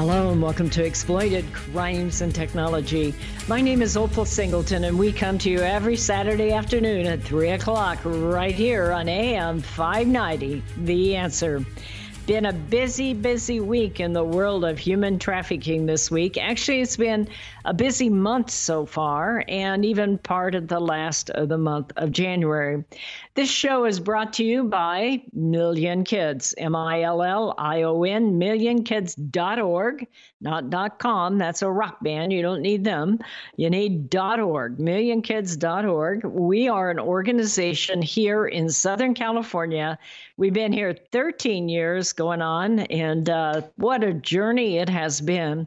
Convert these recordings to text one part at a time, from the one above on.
Hello and welcome to Exploited Crimes and Technology. My name is Opal Singleton, and we come to you every Saturday afternoon at 3 o'clock right here on AM 590. The answer. Been a busy, busy week in the world of human trafficking this week. Actually, it's been a busy month so far, and even part of the last of the month of January. This show is brought to you by Million Kids, M I L L I O N, millionkids.org, not .com. That's a rock band. You don't need them. You need .org, millionkids.org. We are an organization here in Southern California. We've been here 13 years going on, and uh, what a journey it has been.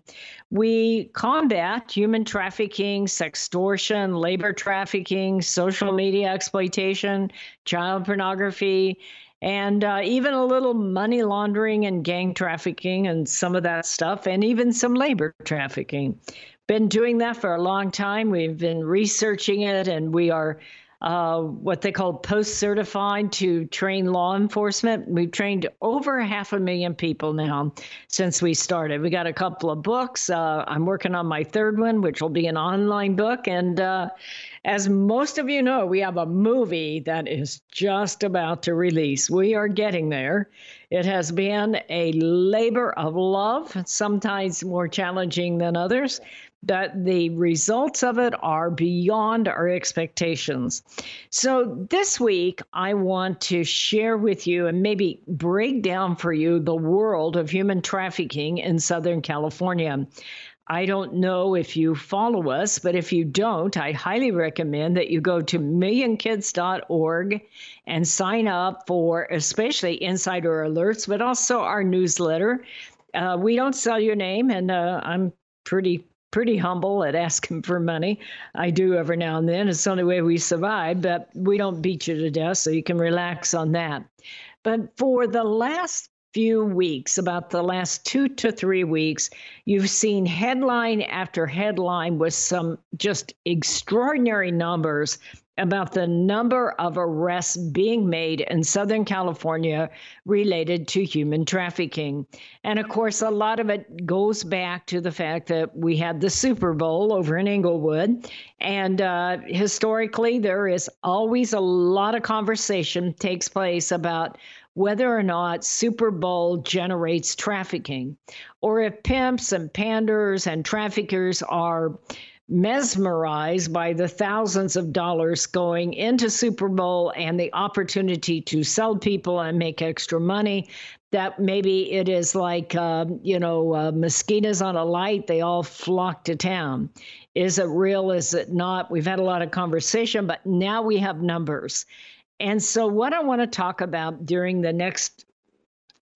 We combat human trafficking, sextortion, labor trafficking, social media exploitation, child pornography, and uh, even a little money laundering and gang trafficking and some of that stuff, and even some labor trafficking. Been doing that for a long time. We've been researching it, and we are uh, what they call post certified to train law enforcement. We've trained over half a million people now since we started. We got a couple of books. Uh, I'm working on my third one, which will be an online book. And uh, as most of you know, we have a movie that is just about to release. We are getting there. It has been a labor of love, sometimes more challenging than others, that the results of it are beyond our expectations. So, this week, I want to share with you and maybe break down for you the world of human trafficking in Southern California. I don't know if you follow us, but if you don't, I highly recommend that you go to millionkids.org and sign up for especially insider alerts, but also our newsletter. Uh, we don't sell your name, and uh, I'm pretty pretty humble at asking for money. I do every now and then. It's the only way we survive, but we don't beat you to death, so you can relax on that. But for the last few weeks, about the last two to three weeks, you've seen headline after headline with some just extraordinary numbers about the number of arrests being made in Southern California related to human trafficking. And of course, a lot of it goes back to the fact that we had the Super Bowl over in Inglewood. And uh, historically, there is always a lot of conversation takes place about whether or not Super Bowl generates trafficking, or if pimps and panders and traffickers are mesmerized by the thousands of dollars going into Super Bowl and the opportunity to sell people and make extra money. That maybe it is like, uh, you know, uh, mosquitoes on a light, they all flock to town. Is it real? Is it not? We've had a lot of conversation, but now we have numbers. And so, what I want to talk about during the next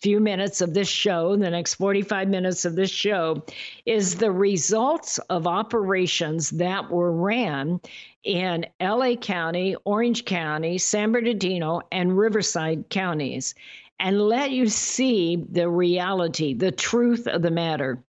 few minutes of this show, the next 45 minutes of this show, is the results of operations that were ran in LA County, Orange County, San Bernardino, and Riverside counties, and let you see the reality, the truth of the matter.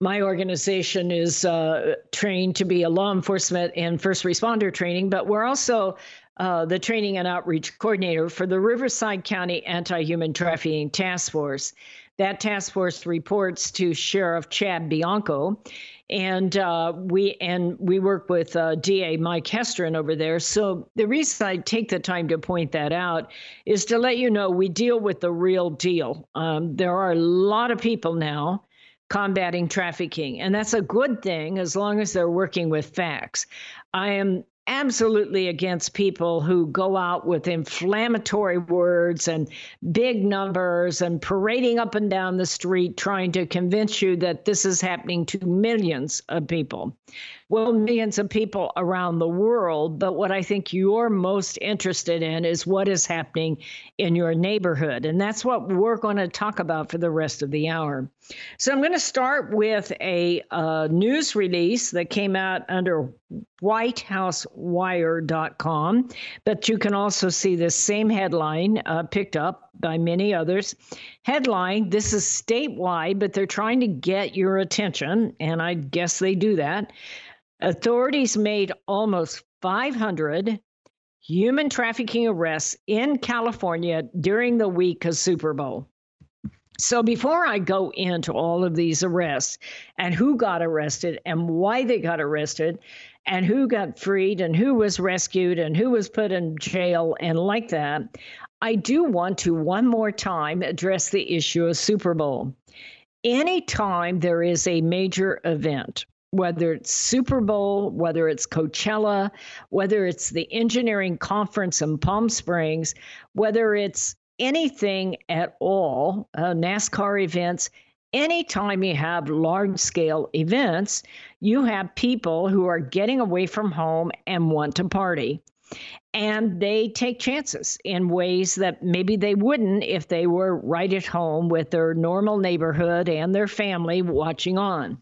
My organization is uh, trained to be a law enforcement and first responder training, but we're also uh, the training and outreach coordinator for the Riverside County Anti Human Trafficking Task Force. That task force reports to Sheriff Chad Bianco, and uh, we and we work with uh, DA Mike Hestrin over there. So the reason I take the time to point that out is to let you know we deal with the real deal. Um, there are a lot of people now combating trafficking, and that's a good thing as long as they're working with facts. I am absolutely against people who go out with inflammatory words and big numbers and parading up and down the street trying to convince you that this is happening to millions of people well, millions of people around the world. But what I think you're most interested in is what is happening in your neighborhood. And that's what we're going to talk about for the rest of the hour. So I'm going to start with a uh, news release that came out under whitehousewire.com, but you can also see the same headline uh, picked up by many others. Headline This is statewide, but they're trying to get your attention, and I guess they do that. Authorities made almost 500 human trafficking arrests in California during the week of Super Bowl. So before I go into all of these arrests and who got arrested and why they got arrested and who got freed and who was rescued and who was put in jail and like that, I do want to one more time address the issue of Super Bowl. Anytime there is a major event, whether it's Super Bowl, whether it's Coachella, whether it's the engineering conference in Palm Springs, whether it's anything at all, uh, NASCAR events, anytime you have large scale events, you have people who are getting away from home and want to party and they take chances in ways that maybe they wouldn't if they were right at home with their normal neighborhood and their family watching on.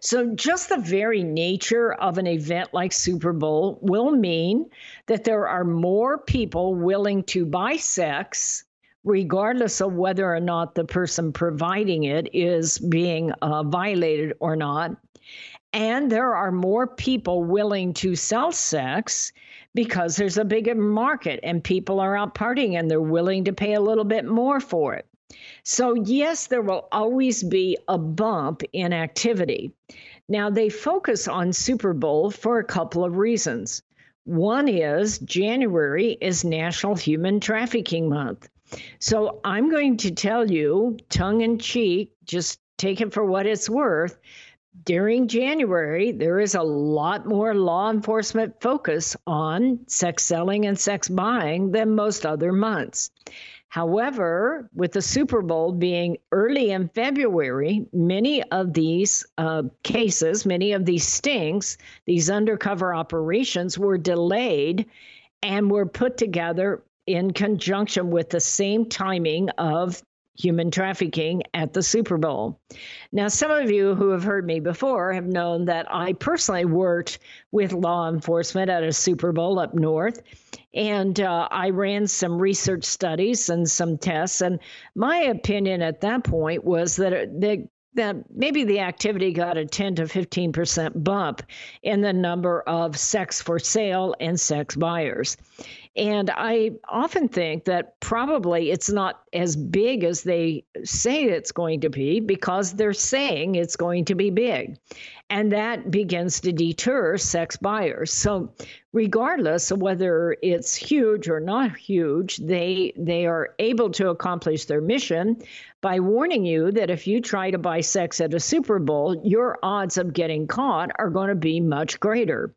So, just the very nature of an event like Super Bowl will mean that there are more people willing to buy sex. Regardless of whether or not the person providing it is being uh, violated or not. And there are more people willing to sell sex because there's a bigger market and people are out partying and they're willing to pay a little bit more for it. So, yes, there will always be a bump in activity. Now, they focus on Super Bowl for a couple of reasons. One is January is National Human Trafficking Month. So, I'm going to tell you, tongue in cheek, just take it for what it's worth, during January, there is a lot more law enforcement focus on sex selling and sex buying than most other months. However, with the Super Bowl being early in February, many of these uh, cases, many of these stings, these undercover operations were delayed and were put together in conjunction with the same timing of human trafficking at the Super Bowl. Now, some of you who have heard me before have known that I personally worked with law enforcement at a Super Bowl up north. And uh, I ran some research studies and some tests. And my opinion at that point was that, that that maybe the activity got a 10 to 15% bump in the number of sex for sale and sex buyers. And I often think that probably it's not as big as they say it's going to be because they're saying it's going to be big. And that begins to deter sex buyers. So, regardless of whether it's huge or not huge, they, they are able to accomplish their mission by warning you that if you try to buy sex at a Super Bowl, your odds of getting caught are going to be much greater.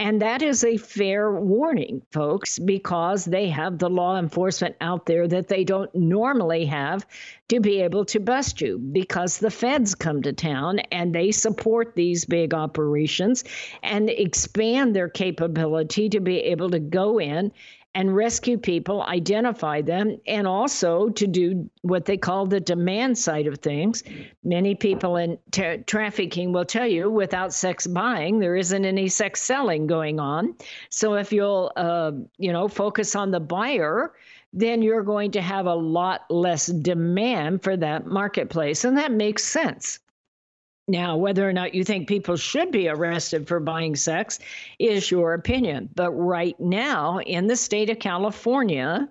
And that is a fair warning, folks, because they have the law enforcement out there that they don't normally have to be able to bust you because the feds come to town and they support these big operations and expand their capability to be able to go in and rescue people, identify them, and also to do what they call the demand side of things. Many people in tra- trafficking will tell you without sex buying, there isn't any sex selling going on. So if you'll, uh, you know, focus on the buyer, then you're going to have a lot less demand for that marketplace. And that makes sense. Now, whether or not you think people should be arrested for buying sex is your opinion. But right now, in the state of California,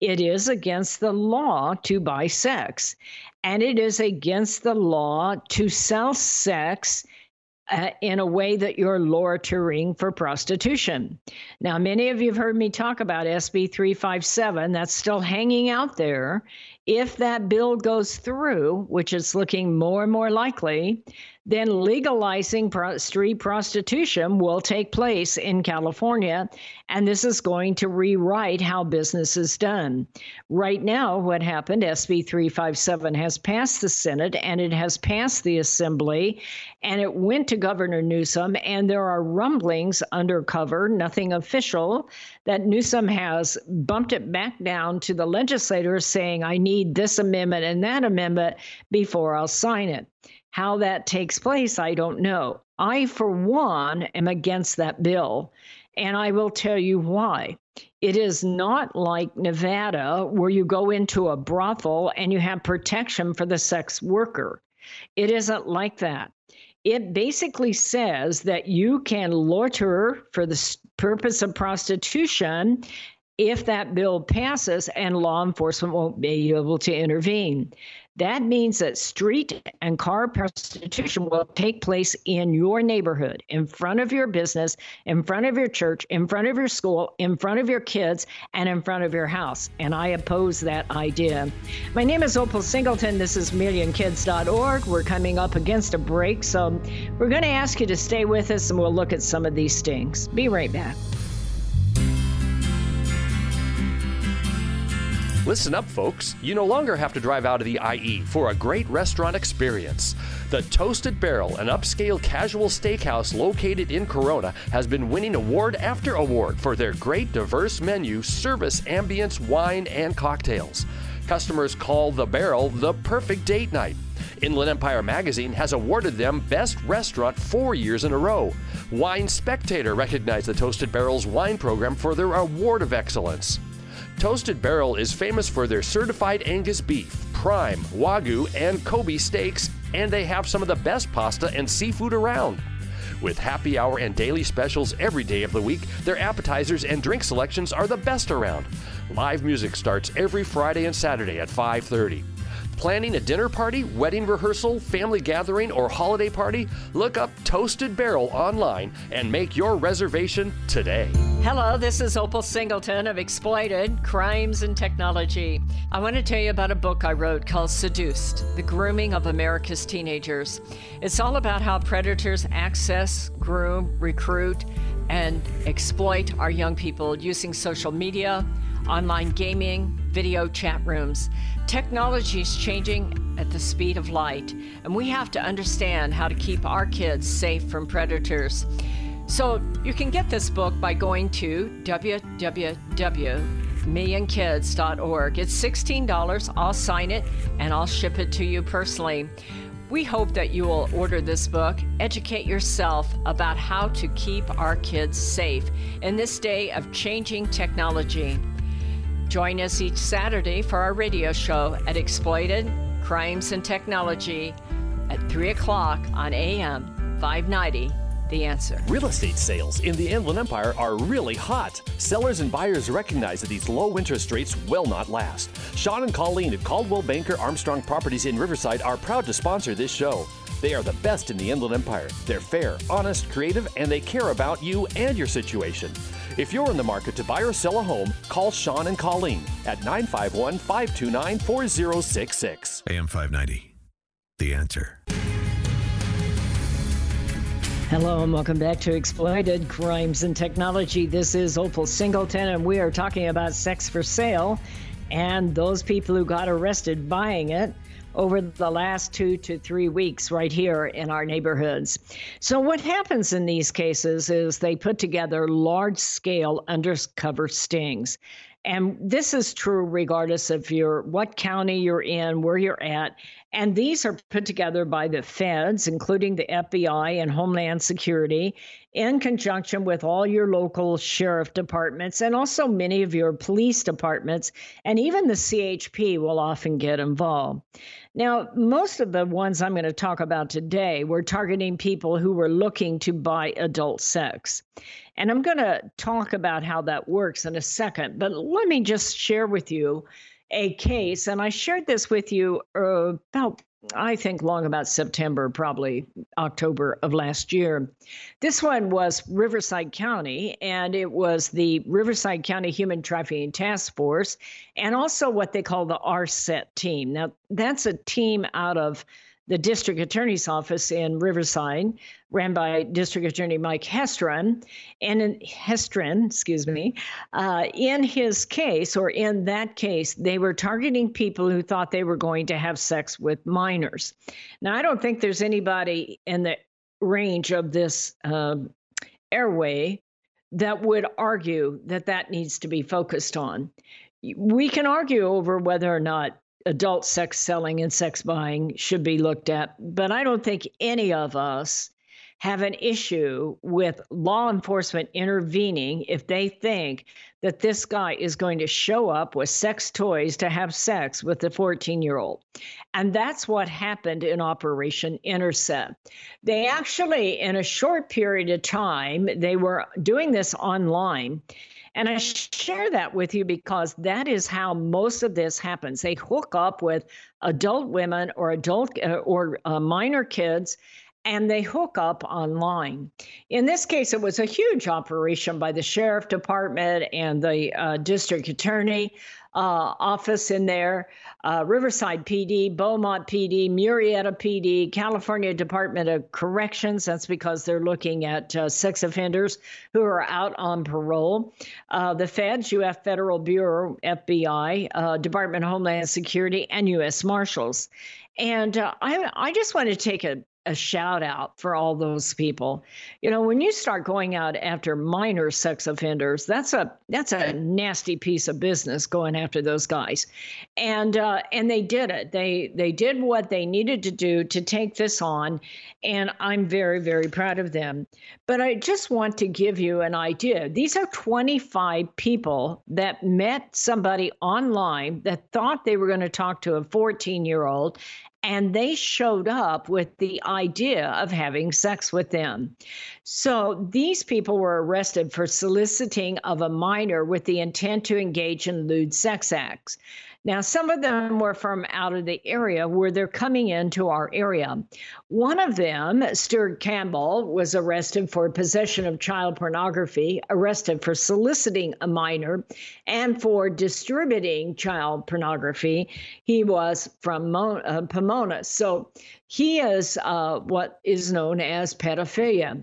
it is against the law to buy sex. And it is against the law to sell sex uh, in a way that you're loitering for prostitution. Now, many of you have heard me talk about SB 357. That's still hanging out there if that bill goes through, which is looking more and more likely, then legalizing street prostitution will take place in California. And this is going to rewrite how business is done. Right now, what happened, SB 357 has passed the Senate and it has passed the Assembly, and it went to Governor Newsom. And there are rumblings undercover, nothing official, that Newsom has bumped it back down to the legislators saying, I need this amendment and that amendment before I'll sign it. How that takes place, I don't know. I, for one, am against that bill, and I will tell you why. It is not like Nevada, where you go into a brothel and you have protection for the sex worker. It isn't like that. It basically says that you can loiter for the purpose of prostitution if that bill passes and law enforcement won't be able to intervene. That means that street and car prostitution will take place in your neighborhood, in front of your business, in front of your church, in front of your school, in front of your kids, and in front of your house. And I oppose that idea. My name is Opal Singleton. This is millionkids.org. We're coming up against a break, so we're going to ask you to stay with us and we'll look at some of these stings. Be right back. Listen up, folks. You no longer have to drive out of the IE for a great restaurant experience. The Toasted Barrel, an upscale casual steakhouse located in Corona, has been winning award after award for their great diverse menu, service, ambience, wine, and cocktails. Customers call the Barrel the perfect date night. Inland Empire magazine has awarded them Best Restaurant four years in a row. Wine Spectator recognized the Toasted Barrel's wine program for their award of excellence. Toasted Barrel is famous for their certified Angus beef, prime, wagyu, and Kobe steaks, and they have some of the best pasta and seafood around. With happy hour and daily specials every day of the week, their appetizers and drink selections are the best around. Live music starts every Friday and Saturday at 5:30. Planning a dinner party, wedding rehearsal, family gathering, or holiday party? Look up Toasted Barrel online and make your reservation today. Hello, this is Opal Singleton of Exploited Crimes and Technology. I want to tell you about a book I wrote called Seduced The Grooming of America's Teenagers. It's all about how predators access, groom, recruit, and exploit our young people using social media, online gaming, video chat rooms. Technology is changing at the speed of light, and we have to understand how to keep our kids safe from predators. So you can get this book by going to www.millionkids.org. It's $16. I'll sign it and I'll ship it to you personally. We hope that you will order this book, educate yourself about how to keep our kids safe in this day of changing technology. Join us each Saturday for our radio show at Exploited Crimes and Technology at 3 o'clock on AM 590. The answer. Real estate sales in the Inland Empire are really hot. Sellers and buyers recognize that these low interest rates will not last. Sean and Colleen at Coldwell Banker Armstrong Properties in Riverside are proud to sponsor this show. They are the best in the Inland Empire. They're fair, honest, creative, and they care about you and your situation. If you're in the market to buy or sell a home, call Sean and Colleen at 951 529 4066. AM 590. The answer. Hello and welcome back to Exploited Crimes and Technology. This is Opal Singleton, and we are talking about sex for sale and those people who got arrested buying it over the last two to three weeks right here in our neighborhoods. So, what happens in these cases is they put together large scale undercover stings. And this is true regardless of your what county you're in, where you're at. And these are put together by the feds, including the FBI and Homeland Security, in conjunction with all your local sheriff departments and also many of your police departments. And even the CHP will often get involved. Now, most of the ones I'm going to talk about today were targeting people who were looking to buy adult sex. And I'm going to talk about how that works in a second. But let me just share with you a case. And I shared this with you uh, about I think long about September, probably October of last year. This one was Riverside County, and it was the Riverside County Human Trafficking Task Force, and also what they call the RSET team. Now, that's a team out of the district attorney's office in Riverside, ran by District Attorney Mike Hestrin. And in Hestron, excuse me, uh, in his case, or in that case, they were targeting people who thought they were going to have sex with minors. Now, I don't think there's anybody in the range of this uh, airway that would argue that that needs to be focused on. We can argue over whether or not adult sex selling and sex buying should be looked at. But I don't think any of us have an issue with law enforcement intervening if they think that this guy is going to show up with sex toys to have sex with the 14 year old. And that's what happened in Operation Intercept. They actually, in a short period of time, they were doing this online And I share that with you because that is how most of this happens. They hook up with adult women or adult uh, or uh, minor kids and they hook up online. In this case, it was a huge operation by the sheriff department and the uh, district attorney uh, office in there, uh, Riverside PD, Beaumont PD, Murrieta PD, California Department of Corrections. That's because they're looking at uh, sex offenders who are out on parole. Uh, the feds, UF Federal Bureau, FBI, uh, Department of Homeland Security, and U.S. Marshals. And uh, I, I just want to take a, a shout out for all those people. You know, when you start going out after minor sex offenders, that's a that's a nasty piece of business going after those guys, and uh, and they did it. They they did what they needed to do to take this on, and I'm very very proud of them. But I just want to give you an idea. These are 25 people that met somebody online that thought they were going to talk to a 14 year old and they showed up with the idea of having sex with them. So these people were arrested for soliciting of a minor with the intent to engage in lewd sex acts. Now, some of them were from out of the area where they're coming into our area. One of them, Stuart Campbell, was arrested for possession of child pornography, arrested for soliciting a minor, and for distributing child pornography. He was from uh, Pomona. So he is uh, what is known as pedophilia.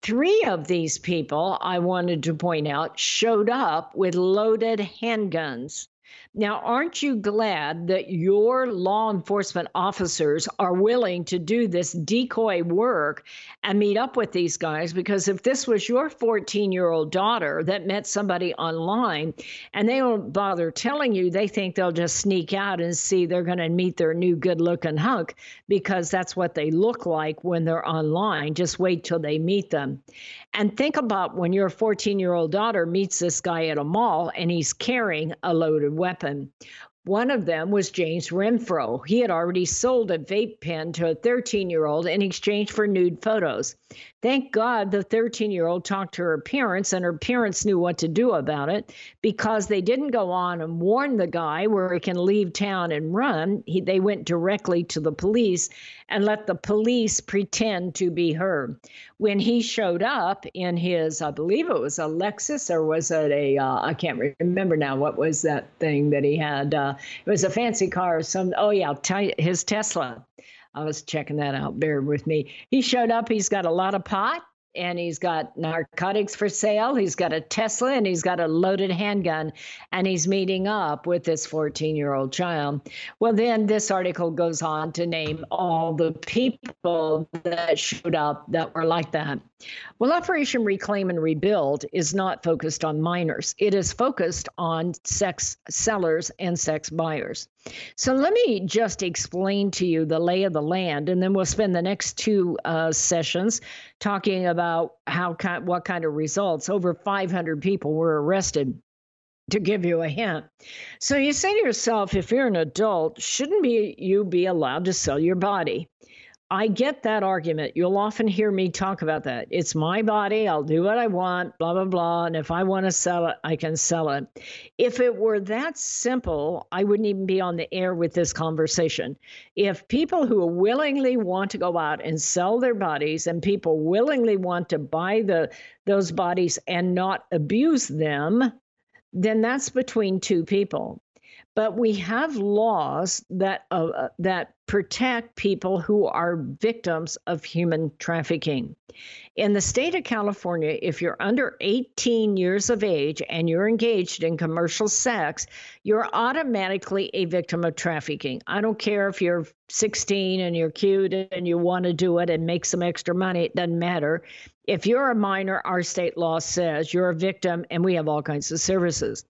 Three of these people, I wanted to point out, showed up with loaded handguns. Now, aren't you glad that your law enforcement officers are willing to do this decoy work and meet up with these guys? Because if this was your 14 year old daughter that met somebody online and they don't bother telling you, they think they'll just sneak out and see they're going to meet their new good looking hunk because that's what they look like when they're online. Just wait till they meet them. And think about when your 14 year old daughter meets this guy at a mall and he's carrying a loaded weapon. One of them was James Renfro. He had already sold a vape pen to a 13 year old in exchange for nude photos. Thank God the 13 year old talked to her parents, and her parents knew what to do about it because they didn't go on and warn the guy where he can leave town and run. He, they went directly to the police and let the police pretend to be her. When he showed up in his, I believe it was a Lexus or was it a? Uh, I can't remember now, what was that thing that he had? Uh, it was a fancy car or some, oh yeah, his Tesla. I was checking that out. Bear with me. He showed up. He's got a lot of pot and he's got narcotics for sale. He's got a Tesla and he's got a loaded handgun, and he's meeting up with this 14 year old child. Well, then this article goes on to name all the people that showed up that were like that. Well, Operation Reclaim and Rebuild is not focused on minors, it is focused on sex sellers and sex buyers. So let me just explain to you the lay of the land, and then we'll spend the next two uh, sessions talking about how what kind of results. Over 500 people were arrested to give you a hint. So you say to yourself, if you're an adult, shouldn't be you be allowed to sell your body? I get that argument. You'll often hear me talk about that. It's my body. I'll do what I want, blah, blah, blah. And if I want to sell it, I can sell it. If it were that simple, I wouldn't even be on the air with this conversation. If people who willingly want to go out and sell their bodies and people willingly want to buy the those bodies and not abuse them, then that's between two people but we have laws that uh, uh, that protect people who are victims of human trafficking. In the state of California, if you're under 18 years of age and you're engaged in commercial sex, you're automatically a victim of trafficking. I don't care if you're 16 and you're cute and you want to do it and make some extra money, it doesn't matter. If you're a minor, our state law says you're a victim and we have all kinds of services.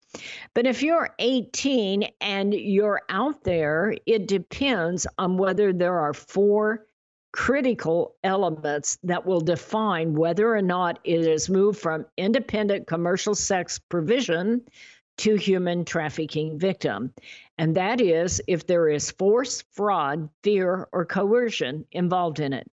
But if you're 18 and you're out there, it depends on whether there are four critical elements that will define whether or not it is moved from independent commercial sex provision to human trafficking victim. And that is if there is force, fraud, fear, or coercion involved in it.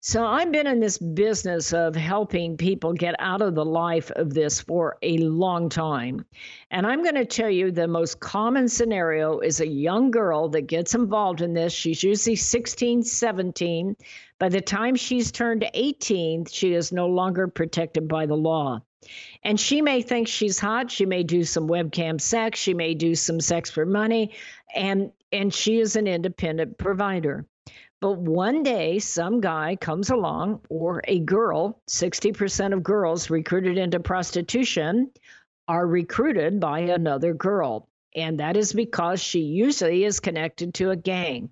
So I've been in this business of helping people get out of the life of this for a long time. And I'm going to tell you the most common scenario is a young girl that gets involved in this. She's usually 16, 17. By the time she's turned 18, she is no longer protected by the law. And she may think she's hot. She may do some webcam sex. She may do some sex for money. And and she is an independent provider. But one day, some guy comes along, or a girl, 60% of girls recruited into prostitution are recruited by another girl. And that is because she usually is connected to a gang.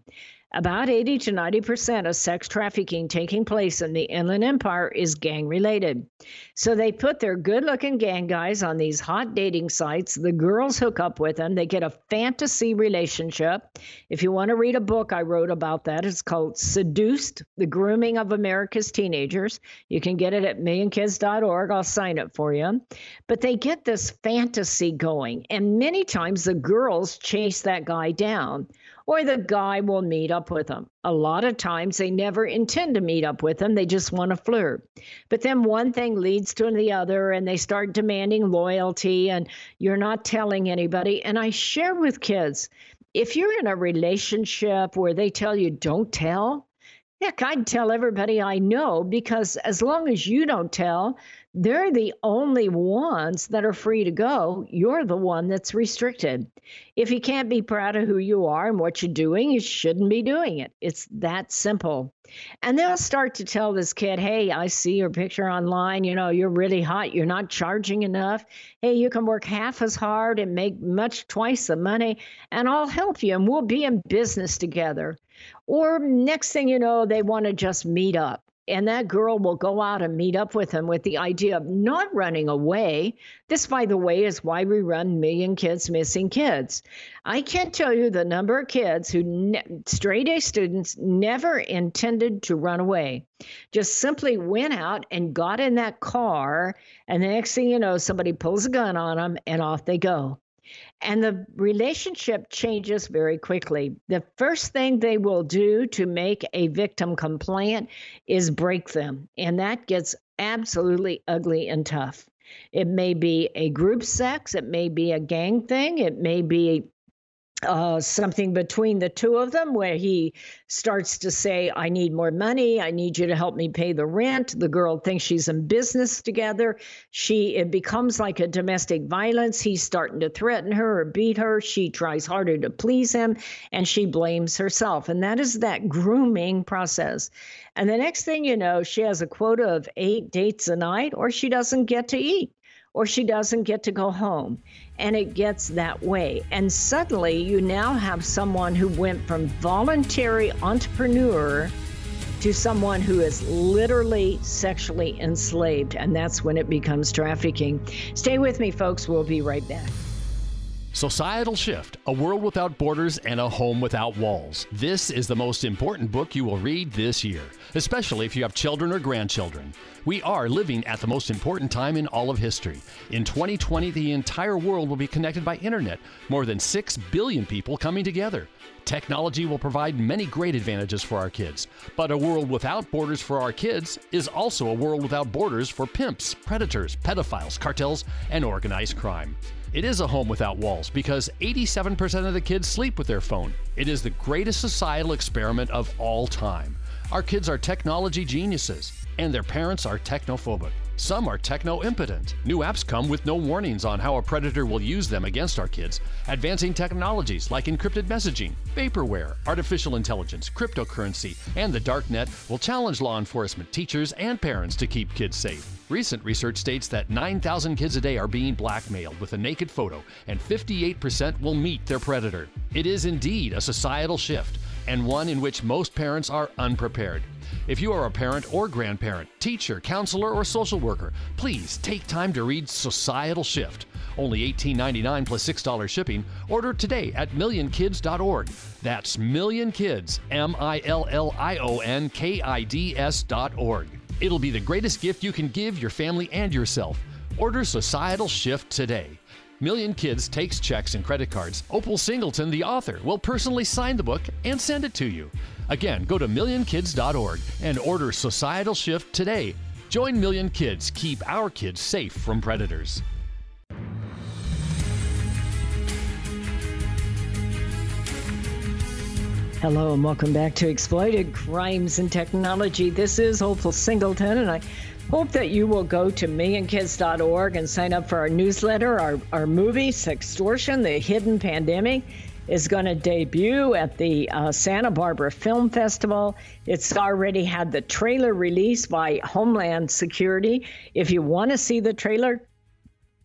About 80 to 90% of sex trafficking taking place in the Inland Empire is gang related. So they put their good looking gang guys on these hot dating sites. The girls hook up with them. They get a fantasy relationship. If you want to read a book I wrote about that, it's called Seduced The Grooming of America's Teenagers. You can get it at millionkids.org. I'll sign it for you. But they get this fantasy going. And many times the girls chase that guy down or the guy will meet up with them. A lot of times they never intend to meet up with them, they just want to flirt. But then one thing leads to the other, and they start demanding loyalty, and you're not telling anybody. And I share with kids if you're in a relationship where they tell you don't tell, Heck, I'd tell everybody I know because as long as you don't tell, they're the only ones that are free to go. You're the one that's restricted. If you can't be proud of who you are and what you're doing, you shouldn't be doing it. It's that simple. And they'll start to tell this kid, hey, I see your picture online. You know, you're really hot. You're not charging enough. Hey, you can work half as hard and make much twice the money, and I'll help you, and we'll be in business together. Or next thing you know, they want to just meet up and that girl will go out and meet up with him with the idea of not running away. This, by the way, is why we run Million Kids Missing Kids. I can't tell you the number of kids who, ne- straight A students, never intended to run away, just simply went out and got in that car. And the next thing you know, somebody pulls a gun on them and off they go. And the relationship changes very quickly. The first thing they will do to make a victim compliant is break them. And that gets absolutely ugly and tough. It may be a group sex, it may be a gang thing, it may be uh, something between the two of them where he starts to say, I need more money. I need you to help me pay the rent. The girl thinks she's in business together. She it becomes like a domestic violence. He's starting to threaten her or beat her. She tries harder to please him and she blames herself. And that is that grooming process. And the next thing you know, she has a quota of eight dates a night or she doesn't get to eat or she doesn't get to go home. And it gets that way. And suddenly you now have someone who went from voluntary entrepreneur to someone who is literally sexually enslaved. And that's when it becomes trafficking. Stay with me, folks. We'll be right back. Societal Shift A World Without Borders and a Home Without Walls. This is the most important book you will read this year, especially if you have children or grandchildren. We are living at the most important time in all of history. In 2020, the entire world will be connected by internet, more than 6 billion people coming together. Technology will provide many great advantages for our kids, but a world without borders for our kids is also a world without borders for pimps, predators, pedophiles, cartels, and organized crime. It is a home without walls because 87% of the kids sleep with their phone. It is the greatest societal experiment of all time. Our kids are technology geniuses, and their parents are technophobic. Some are techno impotent. New apps come with no warnings on how a predator will use them against our kids. Advancing technologies like encrypted messaging, vaporware, artificial intelligence, cryptocurrency, and the dark net will challenge law enforcement, teachers, and parents to keep kids safe. Recent research states that 9,000 kids a day are being blackmailed with a naked photo, and 58% will meet their predator. It is indeed a societal shift, and one in which most parents are unprepared. If you are a parent or grandparent, teacher, counselor, or social worker, please take time to read Societal Shift. Only $18.99 plus $6 shipping. Order today at millionkids.org. That's millionkids, M I L L I O N K I D S.org. It'll be the greatest gift you can give your family and yourself. Order Societal Shift today. Million Kids takes checks and credit cards. Opal Singleton, the author, will personally sign the book and send it to you. Again, go to millionkids.org and order Societal Shift today. Join Million Kids. Keep our kids safe from predators. Hello and welcome back to Exploited Crimes and Technology. This is Opal Singleton, and I hope that you will go to millionkids.org and sign up for our newsletter. Our, our movie, Sextortion, The Hidden Pandemic, is going to debut at the uh, Santa Barbara Film Festival. It's already had the trailer released by Homeland Security. If you want to see the trailer,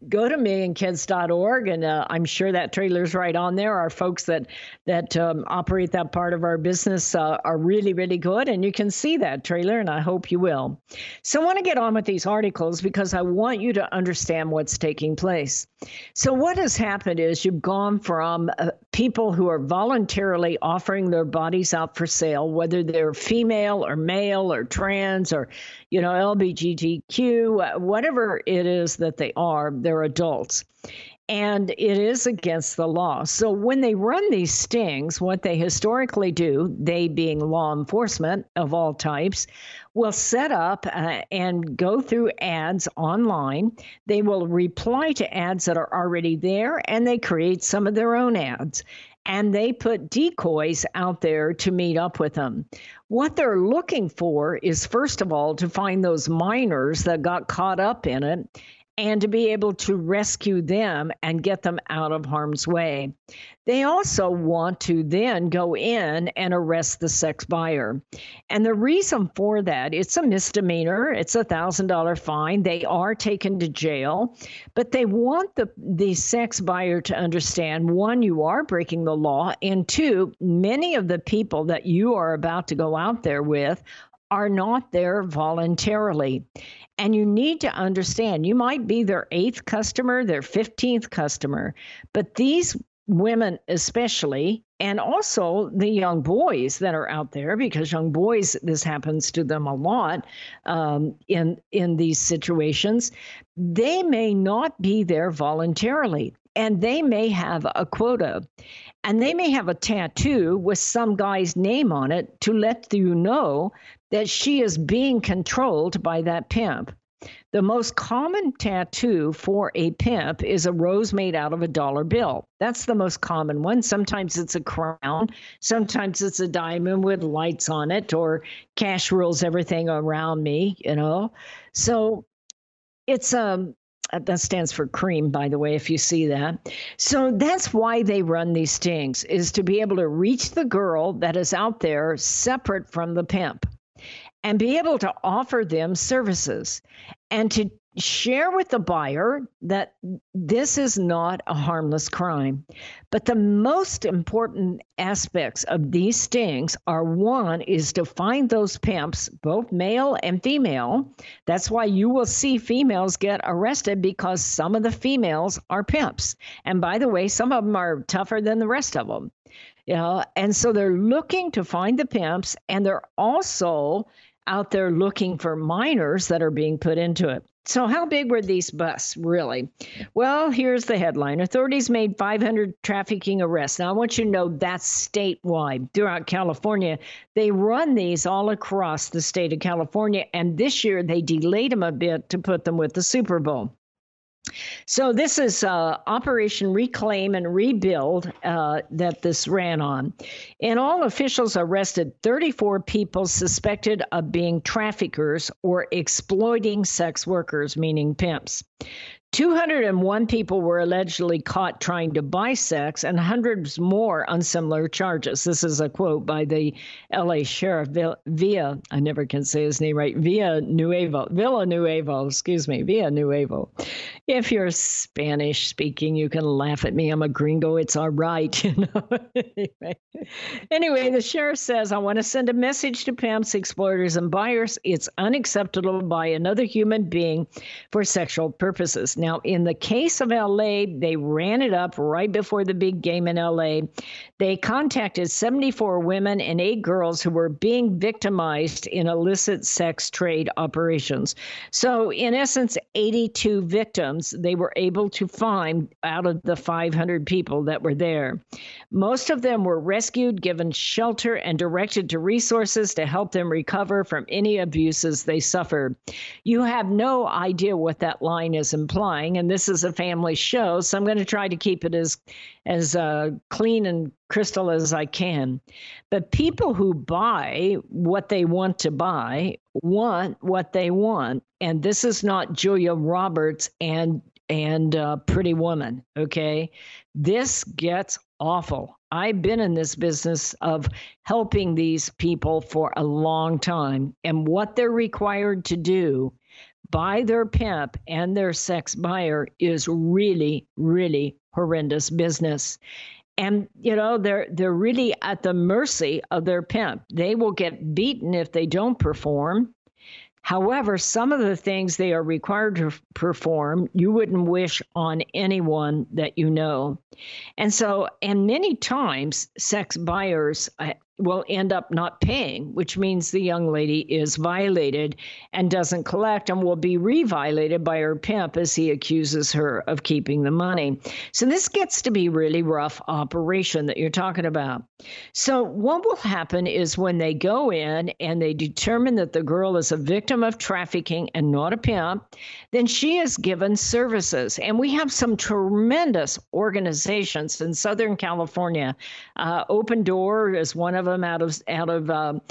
go to millionkids.org and uh, i'm sure that trailer's right on there. Our folks that that um, operate that part of our business uh, are really really good and you can see that trailer and i hope you will. So i want to get on with these articles because i want you to understand what's taking place. So what has happened is you've gone from uh, people who are voluntarily offering their bodies out for sale whether they're female or male or trans or you know lbgtq whatever it is that they are they're adults. And it is against the law. So when they run these stings, what they historically do, they being law enforcement of all types, will set up uh, and go through ads online. They will reply to ads that are already there and they create some of their own ads and they put decoys out there to meet up with them. What they're looking for is, first of all, to find those minors that got caught up in it and to be able to rescue them and get them out of harm's way. They also want to then go in and arrest the sex buyer. And the reason for that, it's a misdemeanor, it's a $1,000 fine. They are taken to jail, but they want the, the sex buyer to understand one, you are breaking the law, and two, many of the people that you are about to go out there with are not there voluntarily. And you need to understand you might be their eighth customer, their 15th customer, but these women, especially, and also the young boys that are out there, because young boys, this happens to them a lot um, in, in these situations, they may not be there voluntarily and they may have a quota and they may have a tattoo with some guy's name on it to let you know that she is being controlled by that pimp. The most common tattoo for a pimp is a rose made out of a dollar bill. That's the most common one. Sometimes it's a crown, sometimes it's a diamond with lights on it, or cash rules everything around me, you know. So it's um Uh, that stands for cream by the way if you see that. So that's why they run these stings is to be able to reach the girl that is out there separate from the pimp and be able to offer them services and to share with the buyer that this is not a harmless crime. But the most important aspects of these stings are one is to find those pimps, both male and female. That's why you will see females get arrested because some of the females are pimps. And by the way, some of them are tougher than the rest of them. You know, and so they're looking to find the pimps and they're also out there looking for minors that are being put into it. So, how big were these busts really? Well, here's the headline Authorities made 500 trafficking arrests. Now, I want you to know that's statewide throughout California. They run these all across the state of California, and this year they delayed them a bit to put them with the Super Bowl. So this is uh, Operation Reclaim and Rebuild uh, that this ran on. And all officials arrested 34 people suspected of being traffickers or exploiting sex workers, meaning pimps. 201 people were allegedly caught trying to buy sex and hundreds more on similar charges. This is a quote by the LA sheriff via, I never can say his name right, Via Nuevo, Villanueva, excuse me, Via Nuevo. If you're Spanish speaking, you can laugh at me. I'm a gringo. It's all right. You know? anyway. anyway, the sheriff says, I want to send a message to pimps, exploiters, and buyers. It's unacceptable by another human being for sexual purposes. Now, in the case of LA, they ran it up right before the big game in LA. They contacted 74 women and eight girls who were being victimized in illicit sex trade operations. So, in essence, 82 victims they were able to find out of the 500 people that were there. Most of them were rescued, given shelter, and directed to resources to help them recover from any abuses they suffered. You have no idea what that line is implying, and this is a family show, so I'm going to try to keep it as as uh, clean and crystal as I can. But people who buy what they want to buy want what they want, and this is not Julia Roberts and and uh, Pretty Woman. Okay, this gets awful. I've been in this business of helping these people for a long time, and what they're required to do by their pimp and their sex buyer is really, really horrendous business. And you know they're they're really at the mercy of their pimp. They will get beaten if they don't perform. However, some of the things they are required to perform, you wouldn't wish on anyone that you know. And so, and many times, sex buyers uh, will end up not paying, which means the young lady is violated and doesn't collect and will be reviolated by her pimp as he accuses her of keeping the money. So this gets to be really rough operation that you're talking about. So what will happen is when they go in and they determine that the girl is a victim of trafficking and not a pimp, then she is given services. And we have some tremendous organizations in Southern California. Uh, Open Door is one of them out of out of um,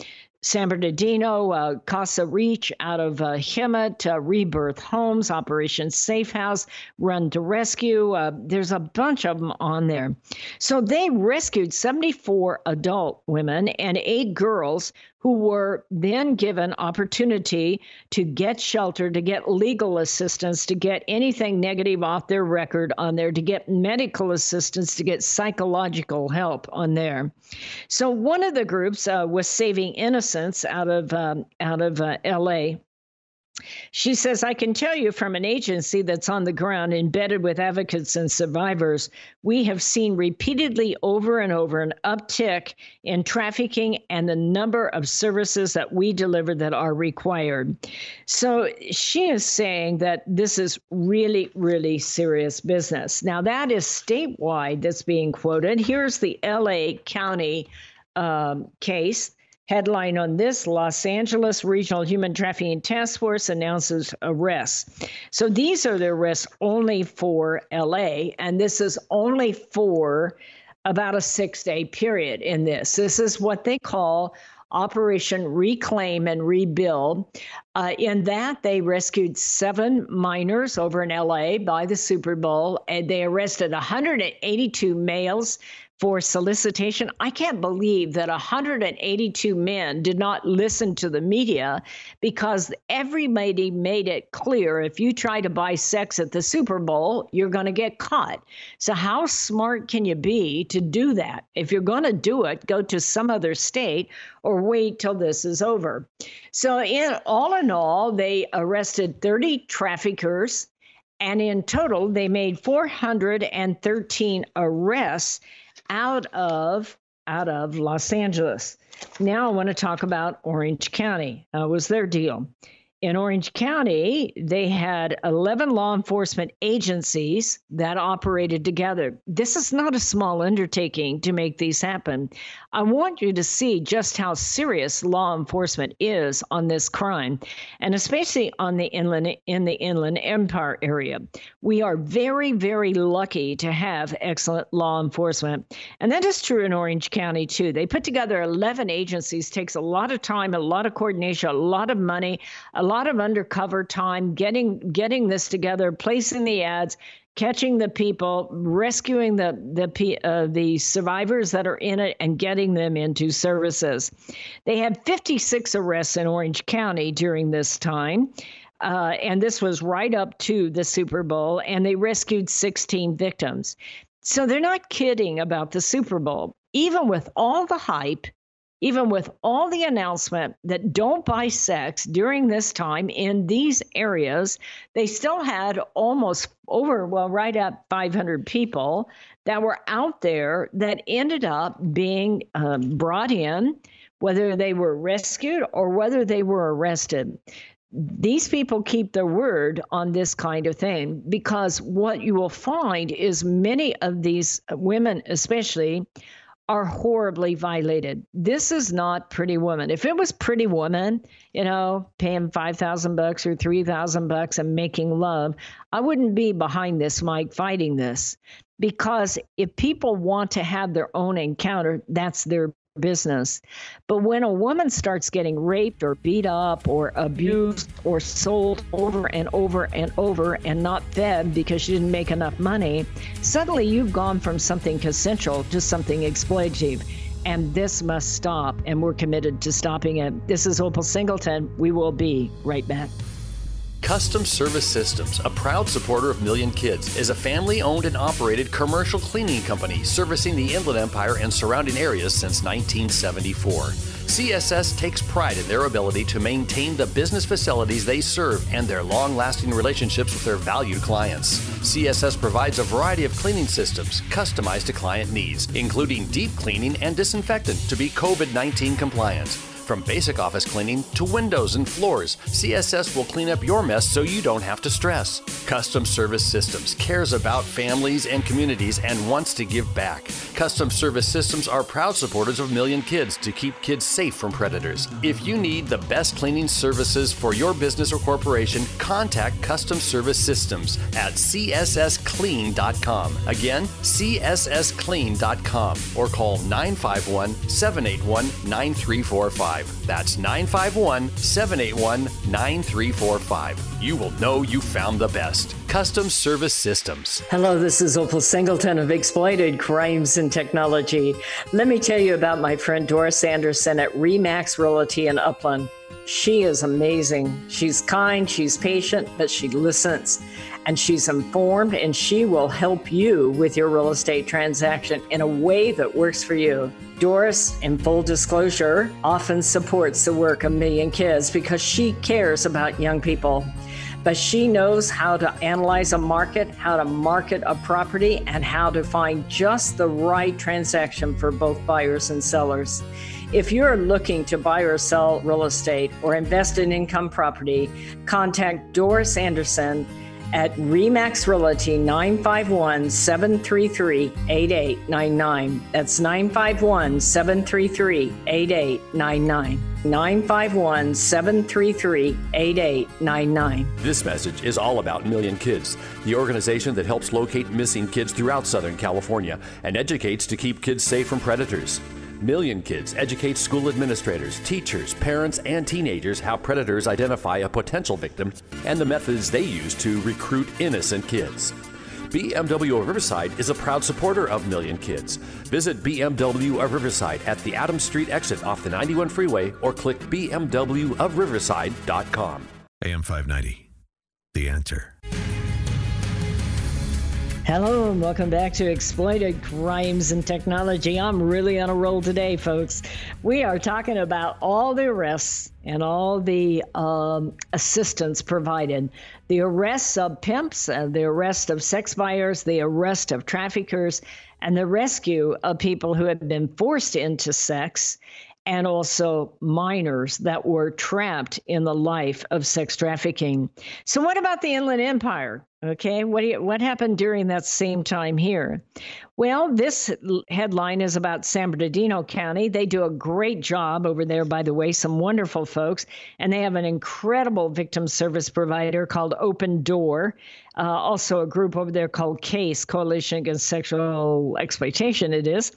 San Bernardino, uh, Casa Reach out of uh, Hemet, uh, Rebirth Homes, Operation Safe House, Run to Rescue. Uh, there's a bunch of them on there. So they rescued 74 adult women and eight girls who were then given opportunity to get shelter, to get legal assistance, to get anything negative off their record on there, to get medical assistance, to get psychological help on there. So one of the groups uh, was Saving Innocence out of um, out of uh, L.A. She says, I can tell you from an agency that's on the ground embedded with advocates and survivors, we have seen repeatedly over and over an uptick in trafficking and the number of services that we deliver that are required. So she is saying that this is really, really serious business. Now, that is statewide that's being quoted. Here's the LA County um, case. Headline on this Los Angeles Regional Human Trafficking Task Force announces arrests. So these are the arrests only for LA, and this is only for about a six day period in this. This is what they call Operation Reclaim and Rebuild. Uh, in that, they rescued seven minors over in LA by the Super Bowl, and they arrested 182 males for solicitation. I can't believe that 182 men did not listen to the media because everybody made it clear if you try to buy sex at the Super Bowl, you're going to get caught. So, how smart can you be to do that? If you're going to do it, go to some other state or wait till this is over. So, in all in all, they arrested 30 traffickers. And in total, they made 413 arrests out of out of Los Angeles. Now I want to talk about Orange County. Uh, was their deal? In Orange County, they had 11 law enforcement agencies that operated together. This is not a small undertaking to make these happen. I want you to see just how serious law enforcement is on this crime, and especially on the inland in the Inland Empire area. We are very, very lucky to have excellent law enforcement, and that is true in Orange County too. They put together 11 agencies. Takes a lot of time, a lot of coordination, a lot of money. A lot of undercover time getting getting this together, placing the ads, catching the people, rescuing the the uh, the survivors that are in it, and getting them into services. They had 56 arrests in Orange County during this time. Uh, and this was right up to the Super Bowl, and they rescued 16 victims. So they're not kidding about the Super Bowl. Even with all the hype, even with all the announcement that don't buy sex during this time in these areas, they still had almost over, well, right up 500 people that were out there that ended up being um, brought in, whether they were rescued or whether they were arrested. These people keep their word on this kind of thing because what you will find is many of these women, especially, are horribly violated. This is not Pretty Woman. If it was Pretty Woman, you know, paying five thousand bucks or three thousand bucks and making love, I wouldn't be behind this mic fighting this. Because if people want to have their own encounter, that's their business. But when a woman starts getting raped or beat up or abused or sold over and over and over and not fed because she didn't make enough money, suddenly you've gone from something consensual to something exploitative. And this must stop, and we're committed to stopping it. This is Opal Singleton. We will be right back. Custom Service Systems, a proud supporter of Million Kids, is a family owned and operated commercial cleaning company servicing the Inland Empire and surrounding areas since 1974. CSS takes pride in their ability to maintain the business facilities they serve and their long lasting relationships with their valued clients. CSS provides a variety of cleaning systems customized to client needs, including deep cleaning and disinfectant to be COVID 19 compliant. From basic office cleaning to windows and floors, CSS will clean up your mess so you don't have to stress. Custom Service Systems cares about families and communities and wants to give back. Custom Service Systems are proud supporters of Million Kids to keep kids safe from predators. If you need the best cleaning services for your business or corporation, contact Custom Service Systems at cssclean.com. Again, cssclean.com or call 951 781 9345. That's 951 781 9345. You will know you found the best. Custom Service Systems. Hello, this is Opal Singleton of Exploited Crimes and Technology. Let me tell you about my friend Doris Anderson at Remax Realty in Upland. She is amazing. She's kind, she's patient, but she listens and she's informed and she will help you with your real estate transaction in a way that works for you. Doris, in full disclosure, often supports the work of Million Kids because she cares about young people. But she knows how to analyze a market, how to market a property, and how to find just the right transaction for both buyers and sellers. If you're looking to buy or sell real estate or invest in income property, contact Doris Anderson at Remax Realty 951 733 8899. That's 951 733 8899. 951 733 8899. This message is all about Million Kids, the organization that helps locate missing kids throughout Southern California and educates to keep kids safe from predators. Million Kids educates school administrators, teachers, parents, and teenagers how predators identify a potential victim and the methods they use to recruit innocent kids. BMW of Riverside is a proud supporter of Million Kids. Visit BMW of Riverside at the Adams Street exit off the 91 freeway or click bmwofriverside.com. AM 590. The answer. Hello, and welcome back to Exploited Crimes and Technology. I'm really on a roll today, folks. We are talking about all the arrests and all the um, assistance provided the arrests of pimps, uh, the arrest of sex buyers, the arrest of traffickers, and the rescue of people who have been forced into sex and also minors that were trapped in the life of sex trafficking. So, what about the Inland Empire? Okay, what you, what happened during that same time here? Well, this headline is about San Bernardino County. They do a great job over there, by the way, some wonderful folks, and they have an incredible victim service provider called Open Door. Uh, also, a group over there called CASE, Coalition Against Sexual Exploitation. It is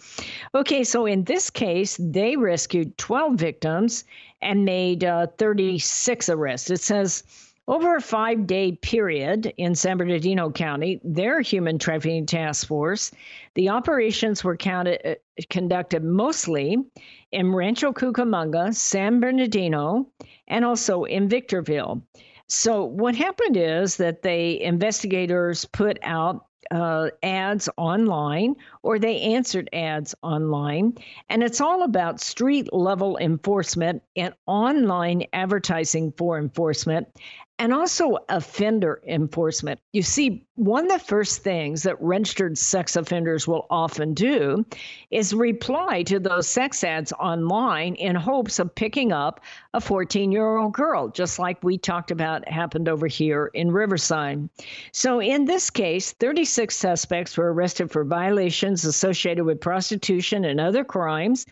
okay. So in this case, they rescued 12 victims and made uh, 36 arrests. It says over a five day period in San Bernardino County, their human trafficking task force, the operations were counted, uh, conducted mostly in Rancho Cucamonga, San Bernardino, and also in Victorville. So, what happened is that the investigators put out uh, ads online or they answered ads online. And it's all about street level enforcement and online advertising for enforcement and also offender enforcement. You see, one of the first things that registered sex offenders will often do is reply to those sex ads online in hopes of picking up a 14 year old girl, just like we talked about happened over here in Riverside. So, in this case, 36 suspects were arrested for violations associated with prostitution and other crimes.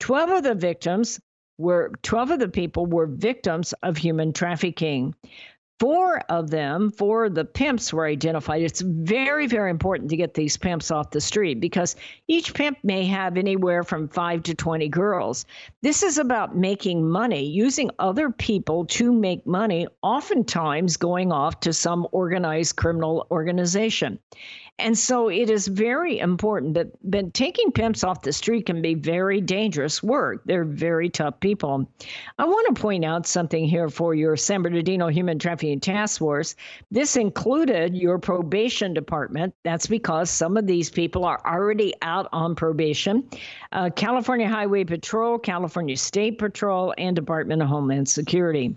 12 of the victims were 12 of the people were victims of human trafficking. Four of them, four of the pimps were identified. It's very, very important to get these pimps off the street because each pimp may have anywhere from five to 20 girls. This is about making money, using other people to make money, oftentimes going off to some organized criminal organization. And so it is very important that, that taking pimps off the street can be very dangerous work. They're very tough people. I want to point out something here for your San Bernardino Human Trafficking Task Force. This included your probation department. That's because some of these people are already out on probation. Uh, California Highway Patrol, California State Patrol, and Department of Homeland Security.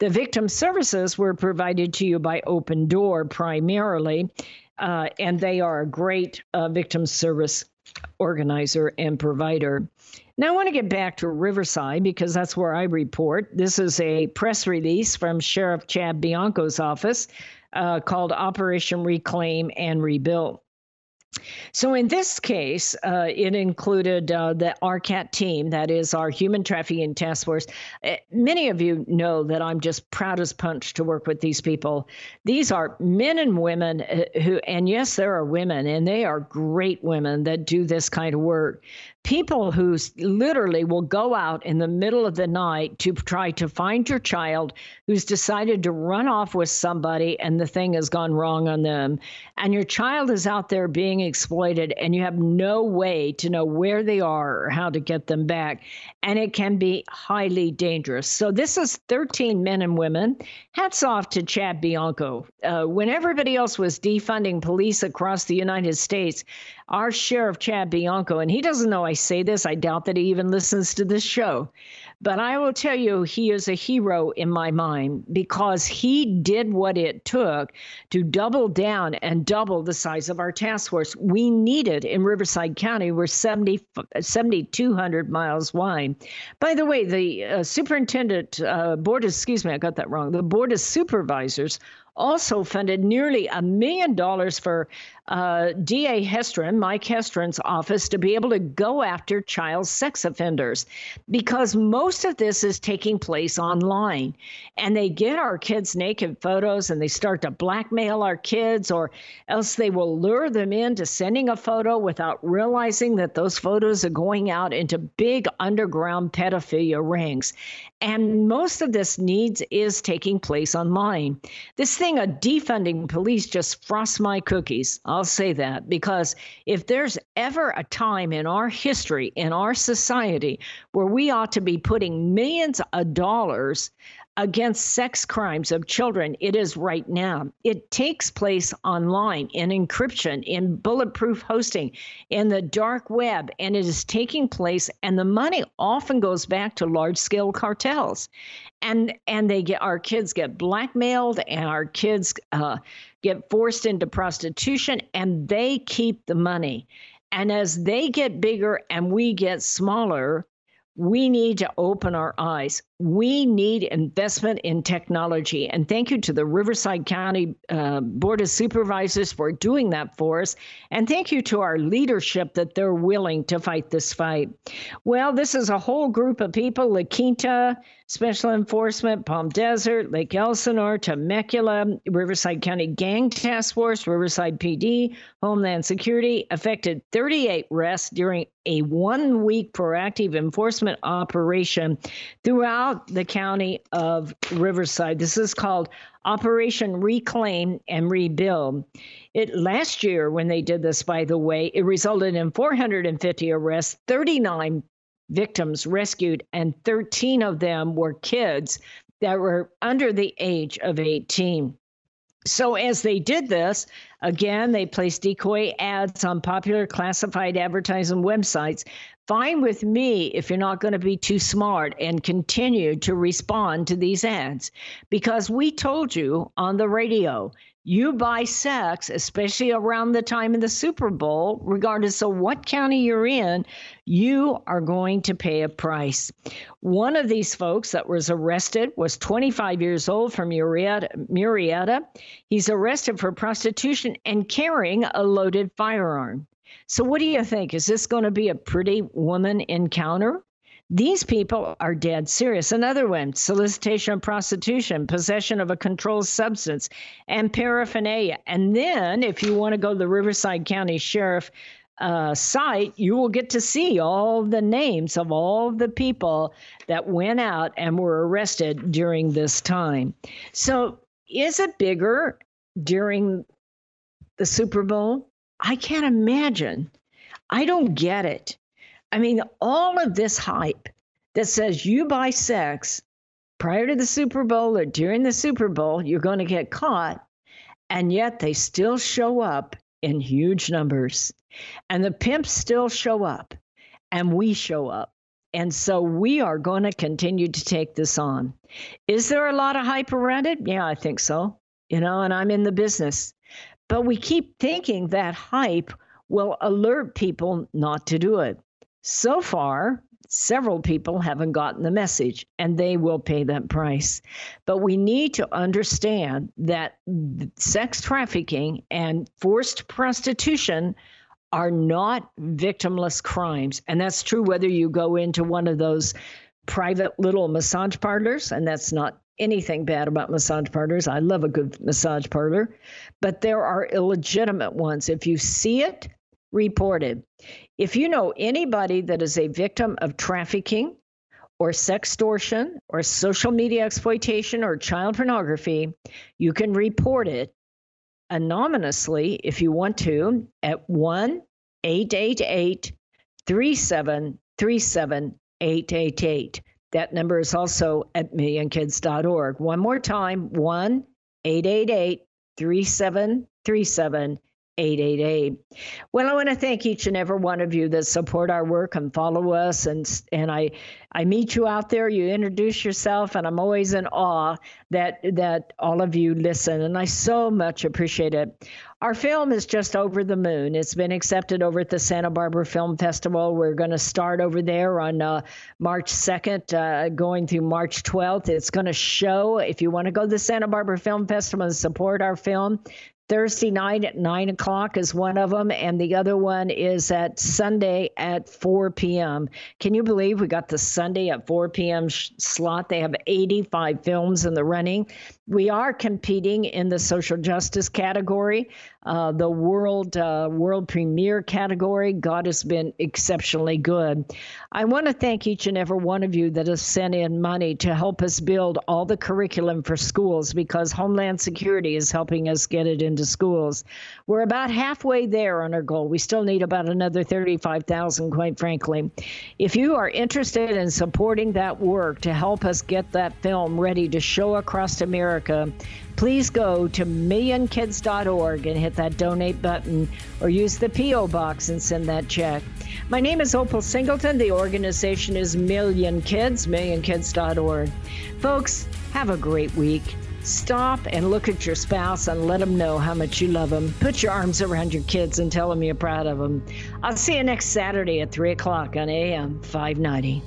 The victim services were provided to you by Open Door primarily uh, and they are a great uh, victim service organizer and provider. Now, I want to get back to Riverside because that's where I report. This is a press release from Sheriff Chad Bianco's office uh, called Operation Reclaim and Rebuild. So in this case, uh, it included uh, the ARCAT team, that is our Human Trafficking Task Force. Uh, many of you know that I'm just proud as punch to work with these people. These are men and women uh, who, and yes, there are women, and they are great women that do this kind of work people who literally will go out in the middle of the night to try to find your child who's decided to run off with somebody and the thing has gone wrong on them. And your child is out there being exploited and you have no way to know where they are or how to get them back. And it can be highly dangerous. So this is 13 men and women. Hats off to chad bianco. Uh, when everybody else was defunding police across the united states our sheriff Chad Bianco, and he doesn't know I say this. I doubt that he even listens to this show. But I will tell you, he is a hero in my mind because he did what it took to double down and double the size of our task force. We needed in Riverside County, we're 70, 7,200 miles wide. By the way, the uh, superintendent, uh, board, excuse me, I got that wrong. The board of supervisors also funded nearly a million dollars for uh, DA Hestrin, Mike Hestrin's office, to be able to go after child sex offenders because most of this is taking place online. And they get our kids' naked photos and they start to blackmail our kids, or else they will lure them into sending a photo without realizing that those photos are going out into big underground pedophilia rings. And most of this needs is taking place online. This thing of defunding police just frosts my cookies. I'll say that because if there's ever a time in our history, in our society, where we ought to be putting millions of dollars against sex crimes of children, it is right now. It takes place online in encryption, in bulletproof hosting, in the dark web, and it is taking place. And the money often goes back to large scale cartels. And, and they get our kids get blackmailed and our kids uh, get forced into prostitution and they keep the money. And as they get bigger and we get smaller, we need to open our eyes. We need investment in technology. And thank you to the Riverside County uh, Board of Supervisors for doing that for us. And thank you to our leadership that they're willing to fight this fight. Well, this is a whole group of people La Quinta, Special Enforcement, Palm Desert, Lake Elsinore, Temecula, Riverside County Gang Task Force, Riverside PD, Homeland Security affected 38 arrests during a one week proactive enforcement operation throughout the county of Riverside. This is called Operation Reclaim and Rebuild. It last year when they did this by the way, it resulted in 450 arrests, 39 victims rescued, and 13 of them were kids that were under the age of 18. So, as they did this, Again, they place decoy ads on popular classified advertising websites. Fine with me if you're not going to be too smart and continue to respond to these ads because we told you on the radio you buy sex, especially around the time of the Super Bowl, regardless of what county you're in, you are going to pay a price. One of these folks that was arrested was 25 years old from Murrieta. He's arrested for prostitution and carrying a loaded firearm. So, what do you think? Is this going to be a pretty woman encounter? These people are dead serious. Another one solicitation of prostitution, possession of a controlled substance, and paraphernalia. And then, if you want to go to the Riverside County Sheriff uh, site, you will get to see all the names of all the people that went out and were arrested during this time. So, is it bigger during the Super Bowl? I can't imagine. I don't get it. I mean, all of this hype that says you buy sex prior to the Super Bowl or during the Super Bowl, you're going to get caught. And yet they still show up in huge numbers. And the pimps still show up, and we show up. And so we are going to continue to take this on. Is there a lot of hype around it? Yeah, I think so. You know, and I'm in the business. But we keep thinking that hype will alert people not to do it. So far, several people haven't gotten the message and they will pay that price. But we need to understand that sex trafficking and forced prostitution are not victimless crimes. And that's true whether you go into one of those private little massage parlors, and that's not anything bad about massage parlors. I love a good massage parlor, but there are illegitimate ones. If you see it, report it. If you know anybody that is a victim of trafficking or sextortion or social media exploitation or child pornography, you can report it anonymously if you want to at 1 888 3737 888. That number is also at millionkids.org. One more time 1 888 3737 888. Well, I want to thank each and every one of you that support our work and follow us and and I I meet you out there, you introduce yourself and I'm always in awe that that all of you listen and I so much appreciate it. Our film is just over the moon. It's been accepted over at the Santa Barbara Film Festival. We're going to start over there on uh, March 2nd, uh, going through March 12th. It's going to show, if you want to go to the Santa Barbara Film Festival and support our film, Thursday night at 9 o'clock is one of them, and the other one is at Sunday at 4 p.m. Can you believe we got the Sunday at 4 p.m. Sh- slot? They have 85 films in the running. We are competing in the social justice category, uh, the world uh, world premiere category. God has been exceptionally good. I want to thank each and every one of you that has sent in money to help us build all the curriculum for schools because Homeland Security is helping us get it into schools. We're about halfway there on our goal. We still need about another 35,000, quite frankly. If you are interested in supporting that work to help us get that film ready to show across America America, please go to millionkids.org and hit that donate button or use the P.O. box and send that check. My name is Opal Singleton. The organization is Million Kids, millionkids.org. Folks, have a great week. Stop and look at your spouse and let them know how much you love them. Put your arms around your kids and tell them you're proud of them. I'll see you next Saturday at 3 o'clock on AM 590.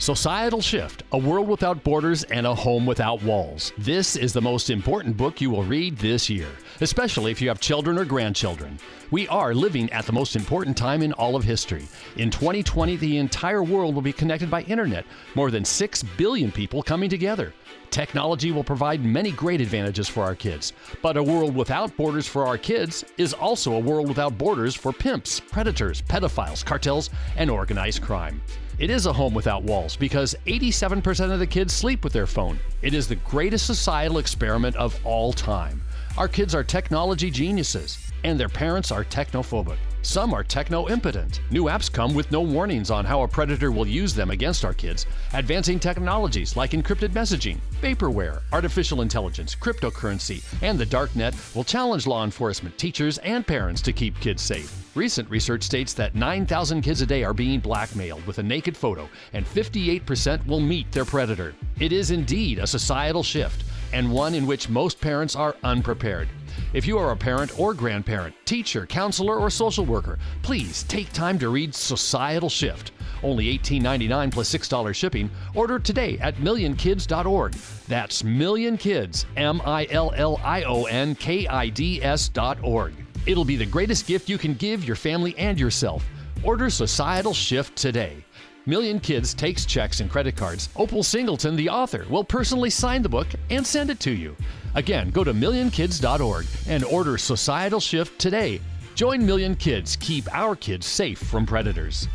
Societal Shift A World Without Borders and a Home Without Walls. This is the most important book you will read this year, especially if you have children or grandchildren. We are living at the most important time in all of history. In 2020, the entire world will be connected by internet, more than 6 billion people coming together. Technology will provide many great advantages for our kids, but a world without borders for our kids is also a world without borders for pimps, predators, pedophiles, cartels, and organized crime. It is a home without walls because 87% of the kids sleep with their phone. It is the greatest societal experiment of all time. Our kids are technology geniuses, and their parents are technophobic. Some are techno impotent. New apps come with no warnings on how a predator will use them against our kids. Advancing technologies like encrypted messaging, vaporware, artificial intelligence, cryptocurrency, and the dark net will challenge law enforcement, teachers, and parents to keep kids safe. Recent research states that 9,000 kids a day are being blackmailed with a naked photo, and 58% will meet their predator. It is indeed a societal shift, and one in which most parents are unprepared. If you are a parent or grandparent, teacher, counselor, or social worker, please take time to read Societal Shift. Only $18.99 plus $6 shipping. Order today at millionkids.org. That's millionkids, M I L L I O N K I D S.org. It'll be the greatest gift you can give your family and yourself. Order Societal Shift today. Million Kids takes checks and credit cards. Opal Singleton, the author, will personally sign the book and send it to you. Again, go to millionkids.org and order Societal Shift today. Join Million Kids. Keep our kids safe from predators.